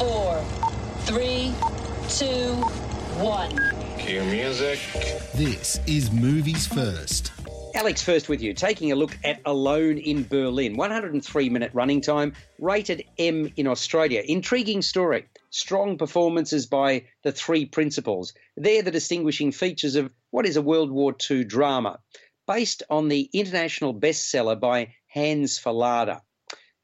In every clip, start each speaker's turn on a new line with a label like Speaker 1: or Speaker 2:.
Speaker 1: Five, four, three, two, one.
Speaker 2: Cue music.
Speaker 3: This is Movies First.
Speaker 4: Alex, first with you, taking a look at Alone in Berlin. 103 minute running time, rated M in Australia. Intriguing story. Strong performances by the three principals. They're the distinguishing features of what is a World War II drama, based on the international bestseller by Hans Fallada.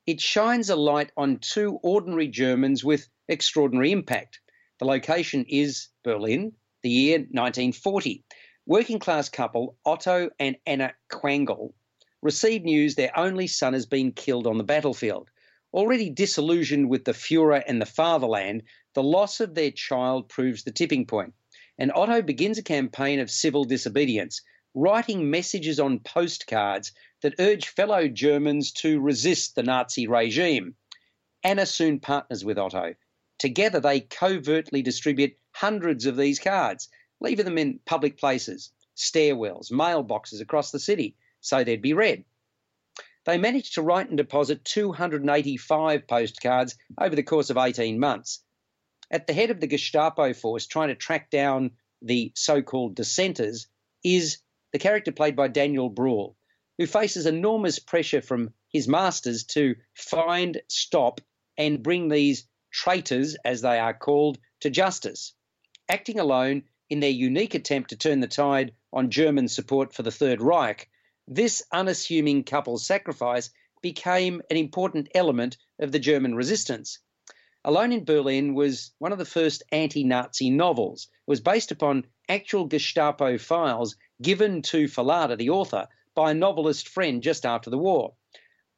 Speaker 4: It shines a light on two ordinary Germans with extraordinary impact. The location is Berlin, the year 1940. Working class couple Otto and Anna Quangel receive news their only son has been killed on the battlefield. Already disillusioned with the Fuhrer and the fatherland, the loss of their child proves the tipping point. And Otto begins a campaign of civil disobedience, writing messages on postcards that urge fellow Germans to resist the Nazi regime. Anna soon partners with Otto. Together, they covertly distribute hundreds of these cards, leaving them in public places, stairwells, mailboxes across the city, so they'd be read. They managed to write and deposit 285 postcards over the course of 18 months. At the head of the Gestapo force trying to track down the so called dissenters is the character played by Daniel Bruhl, who faces enormous pressure from his masters to find, stop, and bring these traitors, as they are called, to justice. Acting alone in their unique attempt to turn the tide on German support for the Third Reich, this unassuming couple's sacrifice became an important element of the German resistance. Alone in Berlin was one of the first anti Nazi novels. It was based upon actual Gestapo files given to Fallada, the author, by a novelist friend just after the war.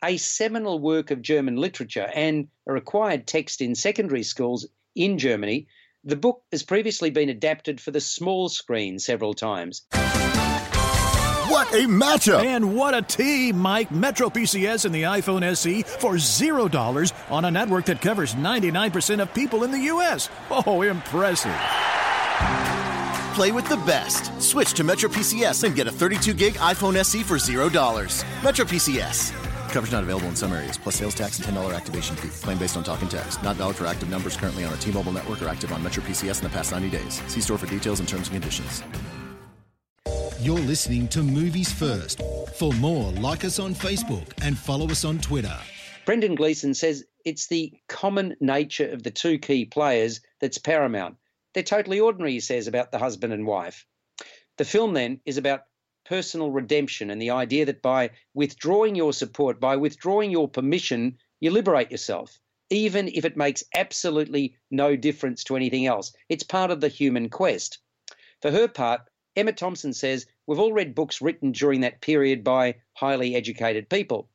Speaker 4: A seminal work of German literature and a required text in secondary schools in Germany, the book has previously been adapted for the small screen several times.
Speaker 3: What a matchup!
Speaker 5: And what a team, Mike. Metro PCS and the iPhone SE for $0 on a network that covers 99% of people in the U.S. Oh, impressive.
Speaker 6: Play with the best. Switch to Metro PCS and get a 32 gig iPhone SE for $0. Metro PCS. Coverage not available in some areas, plus sales tax and $10 activation fee. Claim based on talk and text. Not valid for active numbers currently on a T Mobile network or active on Metro PCS in the past 90 days. See store for details and terms and conditions.
Speaker 3: You're listening to Movies First. For more, like us on Facebook and follow us on Twitter.
Speaker 4: Brendan Gleeson says it's the common nature of the two key players that's paramount. They're totally ordinary, he says, about the husband and wife. The film then is about personal redemption and the idea that by withdrawing your support, by withdrawing your permission, you liberate yourself, even if it makes absolutely no difference to anything else. It's part of the human quest. For her part, Emma Thompson says, We've all read books written during that period by highly educated people.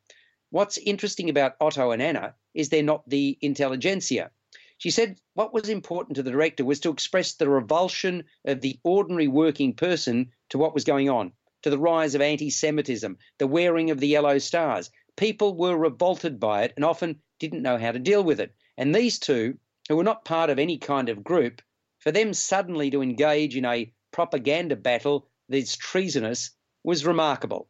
Speaker 4: What's interesting about Otto and Anna is they're not the intelligentsia. She said what was important to the director was to express the revulsion of the ordinary working person to what was going on, to the rise of anti Semitism, the wearing of the yellow stars. People were revolted by it and often didn't know how to deal with it. And these two, who were not part of any kind of group, for them suddenly to engage in a propaganda battle that's treasonous was remarkable.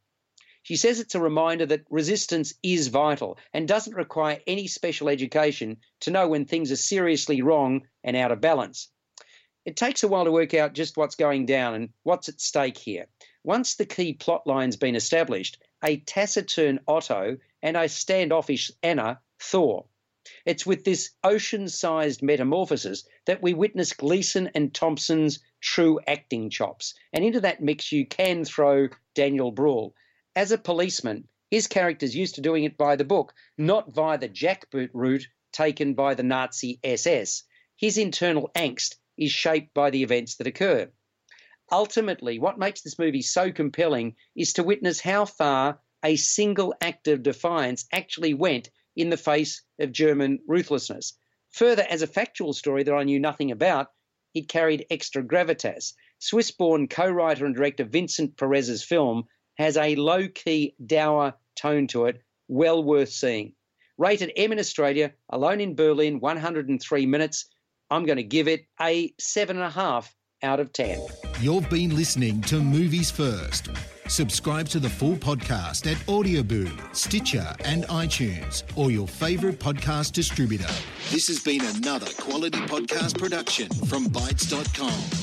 Speaker 4: She says it's a reminder that resistance is vital and doesn't require any special education to know when things are seriously wrong and out of balance. It takes a while to work out just what's going down and what's at stake here. Once the key plot line's been established, a taciturn Otto and a standoffish Anna thaw. It's with this ocean sized metamorphosis that we witness Gleeson and Thompson's true acting chops. And into that mix, you can throw Daniel Bruhl. As a policeman, his character's used to doing it by the book, not via the jackboot route taken by the Nazi SS. His internal angst is shaped by the events that occur. Ultimately, what makes this movie so compelling is to witness how far a single act of defiance actually went in the face of German ruthlessness. Further, as a factual story that I knew nothing about, it carried extra gravitas. Swiss born co writer and director Vincent Perez's film has a low key, dour tone to it, well worth seeing. Rated M in Australia, Alone in Berlin, 103 minutes. I'm going to give it a 7.5 out of 10.
Speaker 3: You've been listening to Movies First. Subscribe to the full podcast at Audioboom, Stitcher, and iTunes, or your favourite podcast distributor. This has been another quality podcast production from Bytes.com.